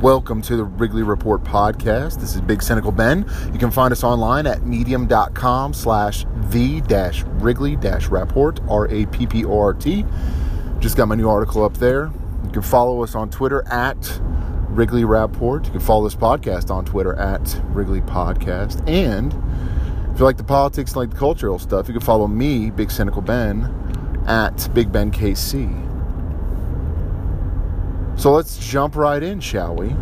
Welcome to the Wrigley Report podcast. This is Big Cynical Ben. You can find us online at medium.com slash the dash Wrigley dash Rapport, R A P P O R T. Just got my new article up there. You can follow us on Twitter at Wrigley Rapport. You can follow this podcast on Twitter at Wrigley Podcast. And if you like the politics and like the cultural stuff, you can follow me, Big Cynical Ben, at Big Ben KC. So let's jump right in, shall we?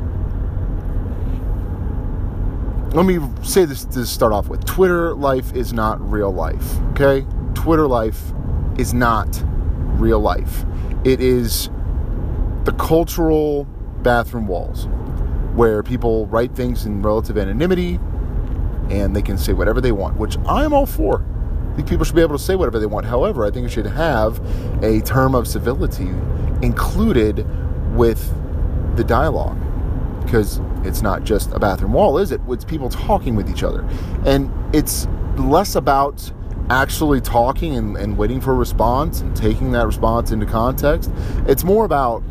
Let me say this to start off with Twitter life is not real life, okay? Twitter life is not real life. It is the cultural bathroom walls where people write things in relative anonymity and they can say whatever they want, which I'm all for. I think people should be able to say whatever they want. However, I think it should have a term of civility included with the dialogue because it's not just a bathroom wall, is it? It's people talking with each other. And it's less about actually talking and, and, waiting for a response and taking that response into context. It's more about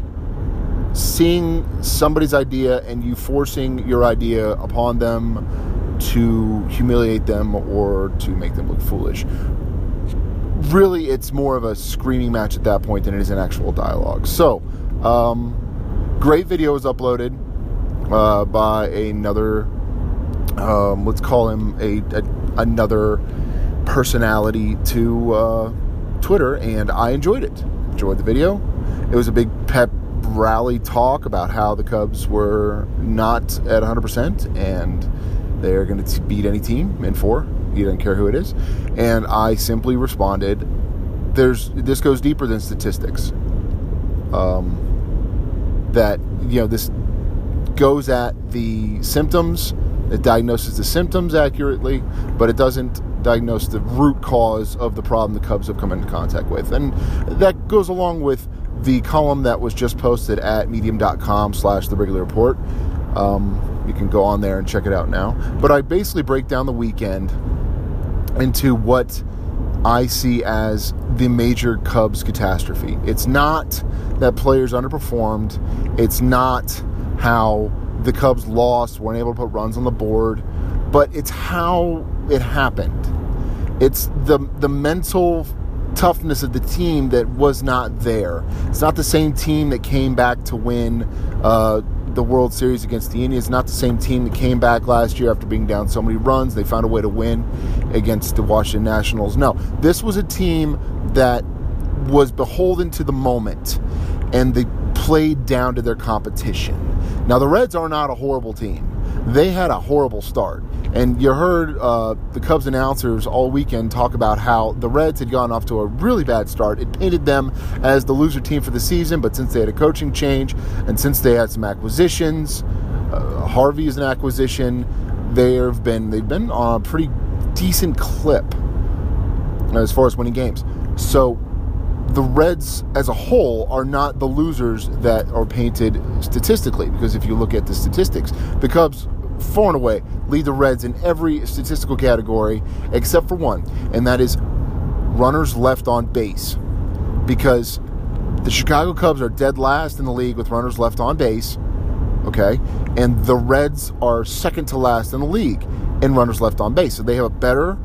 seeing somebody's idea and you forcing your idea upon them to humiliate them or to make them look foolish. Really, it's more of a screaming match at that point than it is an actual dialogue. So, um, great video was uploaded uh, by another, um, let's call him a, a another personality to uh, Twitter, and I enjoyed it. Enjoyed the video. It was a big pep rally talk about how the Cubs were not at 100% and they're going to beat any team in four. You don't care who it is. And I simply responded, "There's this goes deeper than statistics. Um, that you know this goes at the symptoms, it diagnoses the symptoms accurately, but it doesn't diagnose the root cause of the problem the Cubs have come into contact with. And that goes along with the column that was just posted at medium.com slash the Wrigley report. Um, you can go on there and check it out now. But I basically break down the weekend into what I see as the major Cubs catastrophe. It's not that players underperformed. It's not how the Cubs lost, weren't able to put runs on the board, but it's how it happened. It's the the mental toughness of the team that was not there. It's not the same team that came back to win uh, the World Series against the Indians. Not the same team that came back last year after being down so many runs. They found a way to win against the Washington Nationals. No, this was a team that was beholden to the moment and they played down to their competition. Now, the Reds are not a horrible team. They had a horrible start. And you heard uh, the Cubs announcers all weekend talk about how the Reds had gone off to a really bad start. It painted them as the loser team for the season, but since they had a coaching change and since they had some acquisitions, uh, Harvey is an acquisition. They have been they've been on a pretty decent clip as far as winning games. So the Reds as a whole are not the losers that are painted statistically. Because if you look at the statistics, the Cubs far and away lead the Reds in every statistical category except for one, and that is runners left on base. Because the Chicago Cubs are dead last in the league with runners left on base, okay? And the Reds are second to last in the league in runners left on base. So they have a better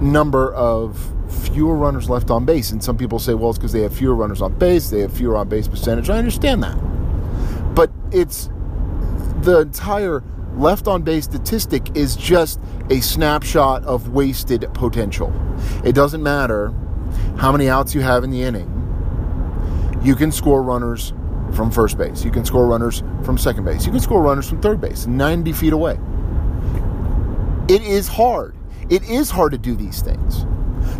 number of fewer runners left on base. And some people say, well, it's because they have fewer runners on base, they have fewer on base percentage. I understand that. But it's the entire left on base statistic is just a snapshot of wasted potential. It doesn't matter how many outs you have in the inning. You can score runners from first base. You can score runners from second base. You can score runners from third base, 90 feet away. It is hard. It is hard to do these things.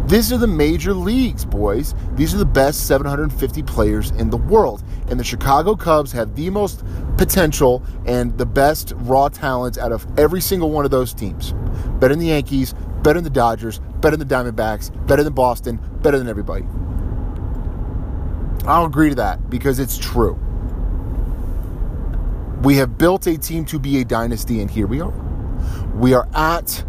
These are the major leagues, boys. These are the best 750 players in the world. And the Chicago Cubs have the most potential and the best raw talents out of every single one of those teams. Better than the Yankees, better than the Dodgers, better than the Diamondbacks, better than Boston, better than everybody. I'll agree to that because it's true. We have built a team to be a dynasty, and here we are. We are at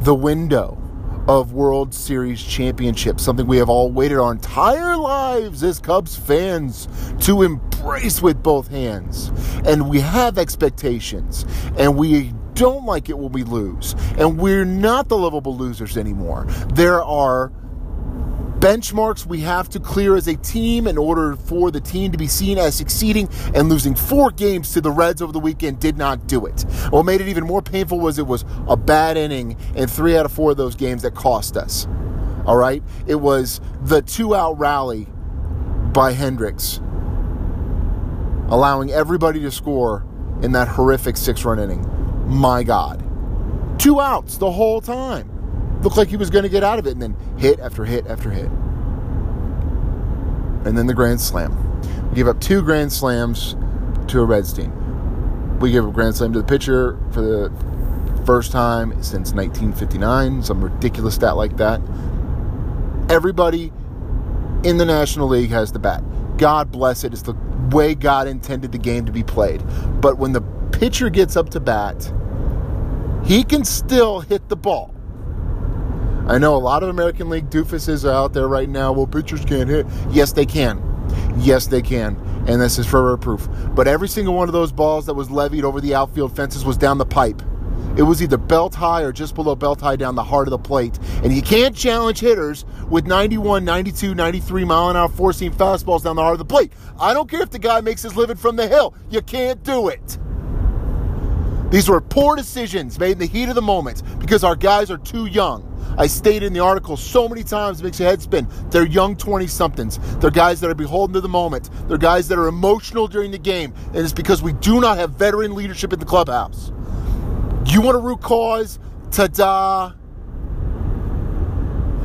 the window of World Series championships, something we have all waited our entire lives as Cubs fans to embrace with both hands. And we have expectations, and we don't like it when we lose. And we're not the lovable losers anymore. There are benchmarks we have to clear as a team in order for the team to be seen as succeeding and losing four games to the Reds over the weekend did not do it. What made it even more painful was it was a bad inning and three out of four of those games that cost us. All right? It was the two out rally by Hendricks, allowing everybody to score in that horrific six run inning. My God. Two outs the whole time looked like he was going to get out of it, and then hit after hit after hit. And then the grand slam. We gave up two grand slams to a Reds team. We gave a grand slam to the pitcher for the first time since 1959, some ridiculous stat like that. Everybody in the National League has the bat. God bless it. It's the way God intended the game to be played. But when the pitcher gets up to bat, he can still hit the ball. I know a lot of American League doofuses are out there right now. Well, pitchers can't hit. Yes, they can. Yes, they can. And this is further proof. But every single one of those balls that was levied over the outfield fences was down the pipe. It was either belt high or just below belt high down the heart of the plate. And you can't challenge hitters with 91, 92, 93 mile an hour four seam fastballs down the heart of the plate. I don't care if the guy makes his living from the hill. You can't do it. These were poor decisions made in the heat of the moment because our guys are too young. I stated in the article so many times, it makes your head spin. They're young 20 somethings. They're guys that are beholden to the moment. They're guys that are emotional during the game. And it's because we do not have veteran leadership in the clubhouse. You want a root cause? Ta da!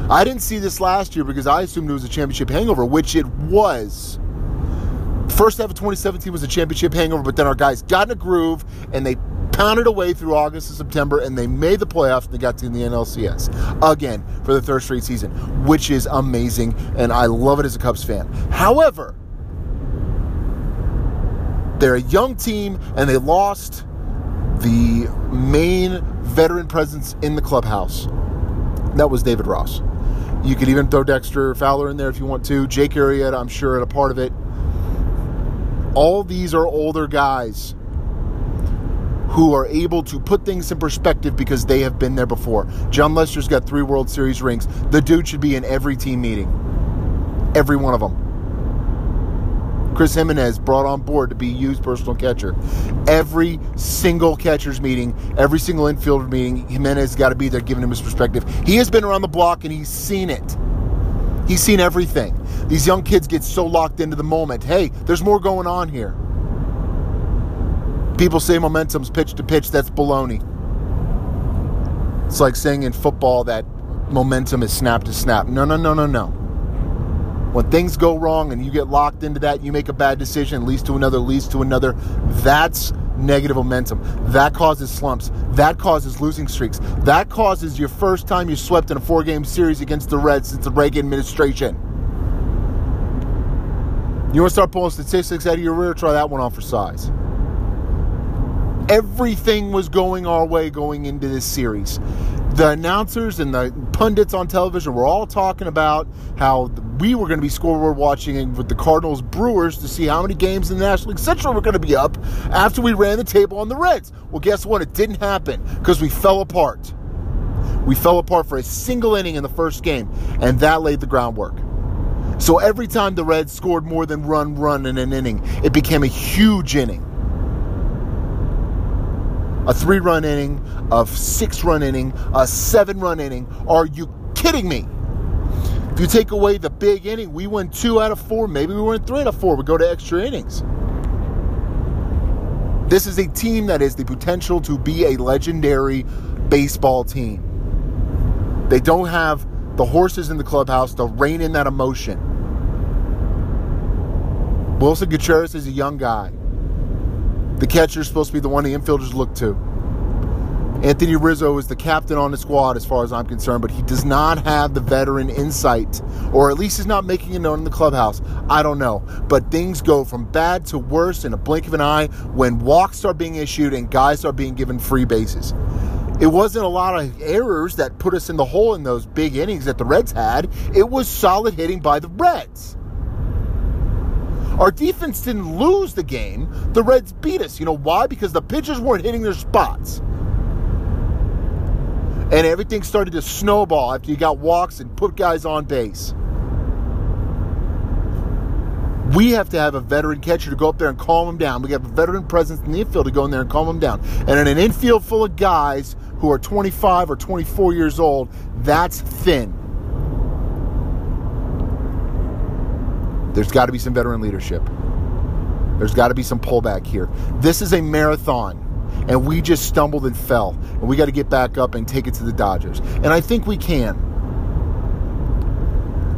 I didn't see this last year because I assumed it was a championship hangover, which it was. First half of 2017 was a championship hangover, but then our guys got in a groove and they pounded away through August and September, and they made the playoffs and they got to the NLCS again for the third straight season, which is amazing, and I love it as a Cubs fan. However, they're a young team and they lost the main veteran presence in the clubhouse. That was David Ross. You could even throw Dexter Fowler in there if you want to. Jake Arrieta, I'm sure, at a part of it. All these are older guys who are able to put things in perspective because they have been there before. Jon Lester's got three World Series rings. The dude should be in every team meeting, every one of them. Chris Gimenez brought on board to be used personal catcher. Every single catcher's meeting, every single infielder meeting, Gimenez got to be there giving him his perspective. He has been around the block and he's seen it. He's seen everything. These young kids get so locked into the moment. Hey, there's more going on here. People say momentum's pitch to pitch. That's baloney. It's like saying in football that momentum is snap to snap. No, no, no, no, no. When things go wrong and you get locked into that, you make a bad decision, leads to another, leads to another. That's negative momentum. That causes slumps. That causes losing streaks. That causes your first time you swept in a four game series against the Reds since the Reagan administration. You want to start pulling statistics out of your rear? Try that one on for size everything was going our way going into this series. The announcers and the pundits on television were all talking about how we were going to be scoreboard watching with the Cardinals Brewers to see how many games in the National League Central were going to be up after we ran the table on the Reds. Well, guess what? It didn't happen because we fell apart. We fell apart for a single inning in the first game, and that laid the groundwork. So every time the Reds scored more than run, run in an inning, it became a huge inning a three run inning, a six run inning, a seven run inning. Are you kidding me? If you take away the big inning, we win two out of four. Maybe we win three out of four. We go to extra innings. This is a team that has the potential to be a legendary baseball team. They don't have the horses in the clubhouse to rein in that emotion. Willson Contreras is a young guy. The catcher is supposed to be the one the infielders look to. Anthony Rizzo is the captain on the squad as far as I'm concerned, but he does not have the veteran insight, or at least he's not making it known in the clubhouse. I don't know. But things go from bad to worse in a blink of an eye when walks are being issued and guys are being given free bases. It wasn't a lot of errors that put us in the hole in those big innings that the Reds had. It was solid hitting by the Reds. Our defense didn't lose the game. The Reds beat us. You know why? Because the pitchers weren't hitting their spots. And everything started to snowball after you got walks and put guys on base. We have to have a veteran catcher to go up there and calm them down. We have a veteran presence in the infield to go in there and calm them down. And in an infield full of guys who are 25 or 24 years old, that's thin. There's got to be some veteran leadership. There's got to be some pullback here. This is a marathon, and we just stumbled and fell. And we got to get back up and take it to the Dodgers. And I think we can.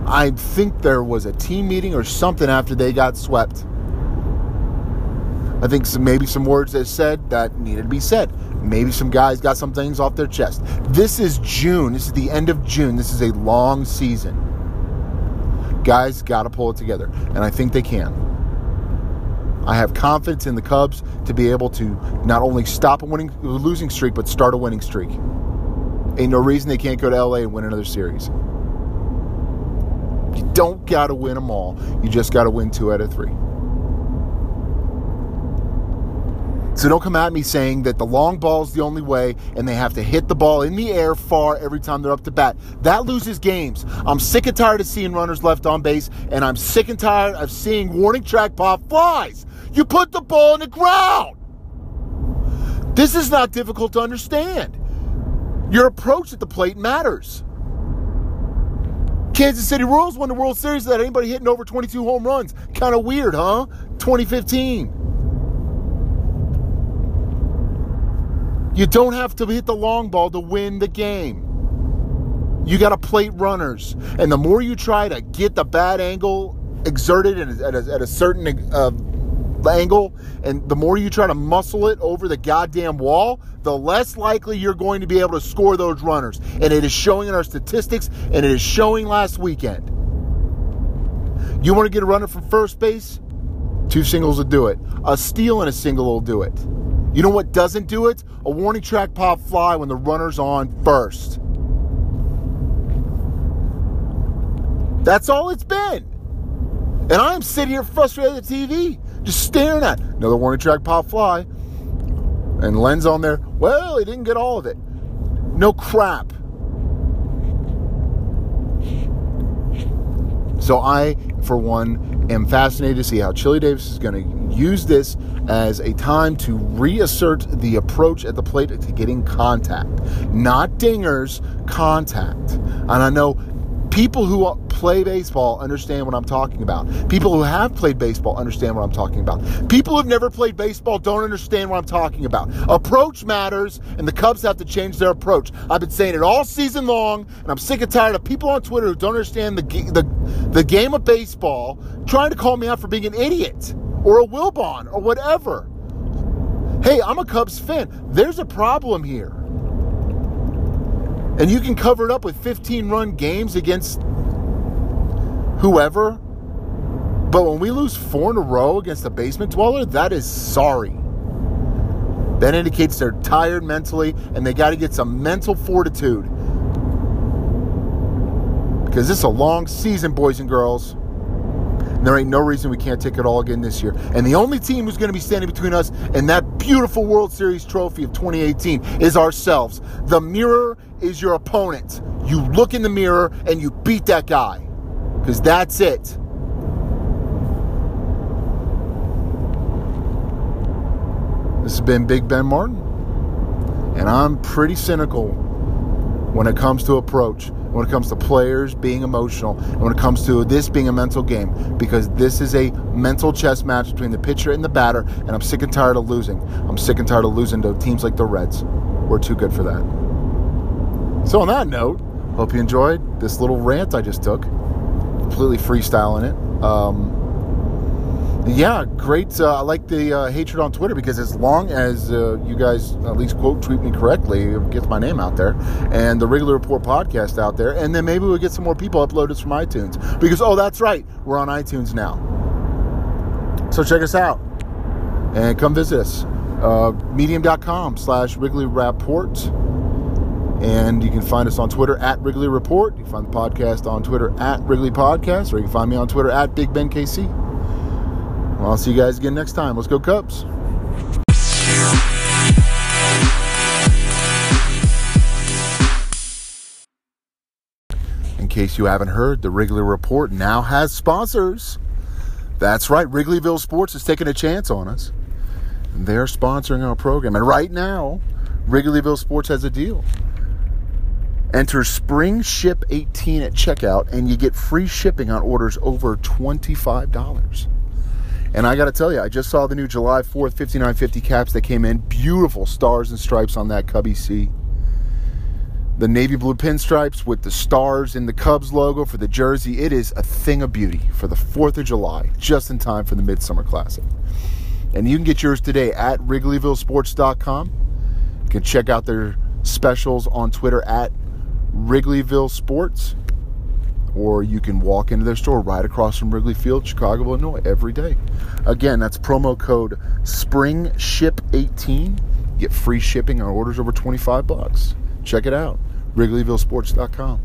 I think there was a team meeting or something after they got swept. I think some, maybe some words they said that needed to be said. Maybe some guys got some things off their chest. This is June. This is the end of June. This is a long season. Guys got to pull it together, and I think they can. I have confidence in the Cubs to be able to not only stop a winning a losing streak, but start a winning streak. Ain't no reason they can't go to LA and win another series. You don't got to win them all. You just got to win two out of three. So don't come at me saying that the long ball is the only way and they have to hit the ball in the air far every time they're up to bat. That loses games. I'm sick and tired of seeing runners left on base, and I'm sick and tired of seeing warning track pop flies. You put the ball in the ground. This is not difficult to understand. Your approach at the plate matters. Kansas City Royals won the World Series without anybody hitting over 22 home runs. Kind of weird, huh? 2015. You don't have to hit the long ball to win the game. You got to plate runners. And the more you try to get the bad angle exerted at a, at a certain uh, angle, and the more you try to muscle it over the goddamn wall, the less likely you're going to be able to score those runners. And it is showing in our statistics, and it is showing last weekend. You want to get a runner from first base? Two singles will do it. A steal and a single will do it. You know what doesn't do it? A warning track pop fly when the runner's on first. That's all it's been. And I'm sitting here frustrated at the TV, just staring at another warning track pop fly. And lens on there. Well, he didn't get all of it. No crap. So I, for one, am fascinated to see how Chili Davis is going to use this as a time to reassert the approach at the plate to getting contact, not dingers, contact. And I know people who play baseball understand what I'm talking about. People who have played baseball understand what I'm talking about. People who've never played baseball don't understand what I'm talking about. Approach matters, and the Cubs have to change their approach. I've been saying it all season long, and I'm sick and tired of people on Twitter who don't understand the, the, the game of baseball trying to call me out for being an idiot or a Wilbon or whatever. Hey, I'm a Cubs fan. There's a problem here. And you can cover it up with 15 run games against whoever. But when we lose four in a row against a basement dweller, that is sorry. That indicates they're tired mentally and they got to get some mental fortitude. Because this is a long season, boys and girls. There ain't no reason we can't take it all again this year. And the only team who's going to be standing between us and that beautiful World Series trophy of 2018 is ourselves. The mirror is your opponent. You look in the mirror and you beat that guy. Because that's it. This has been Big Ben Martin. And I'm pretty cynical when it comes to approach when it comes to players being emotional, and when it comes to this being a mental game, because this is a mental chess match between the pitcher and the batter, and I'm sick and tired of losing. I'm sick and tired of losing to teams like the Reds. We're too good for that. So, on that note, hope you enjoyed this little rant I just took. Completely freestyling it. Um, yeah, great. Uh, I like the uh, hatred on Twitter because as long as uh, you guys at least quote tweet me correctly, it gets my name out there, and the Wrigley Report podcast out there, and then maybe we'll get some more people uploaded from iTunes because oh, that's right, we're on iTunes now. So check us out and come visit us. Uh, medium.com slash Wrigley Rapport And you can find us on Twitter at Wrigley Report. You can find the podcast on Twitter at Wrigley Podcast, or you can find me on Twitter at Big Ben KC. Well, I'll see you guys again next time. Let's go, Cubs. In case you haven't heard, the Wrigley Report now has sponsors. That's right, Wrigleyville Sports is taking a chance on us. They're sponsoring our program. And right now, Wrigleyville Sports has a deal. Enter Spring Ship 18 at checkout and you get free shipping on orders over $25. And I got to tell you, I just saw the new July 4th 5950 caps that came in. Beautiful stars and stripes on that Cubby C the navy blue pinstripes with the stars in the Cubs logo for the jersey. It is a thing of beauty for the 4th of July, just in time for the Midsummer Classic. And you can get yours today at WrigleyvilleSports.com. You can check out their specials on Twitter at Wrigleyville Sports, or you can walk into their store right across from Wrigley Field, Chicago, Illinois, every day. Again, that's promo code SPRINGSHIP18. Get free shipping on orders over 25 bucks. Check it out, WrigleyvilleSports.com.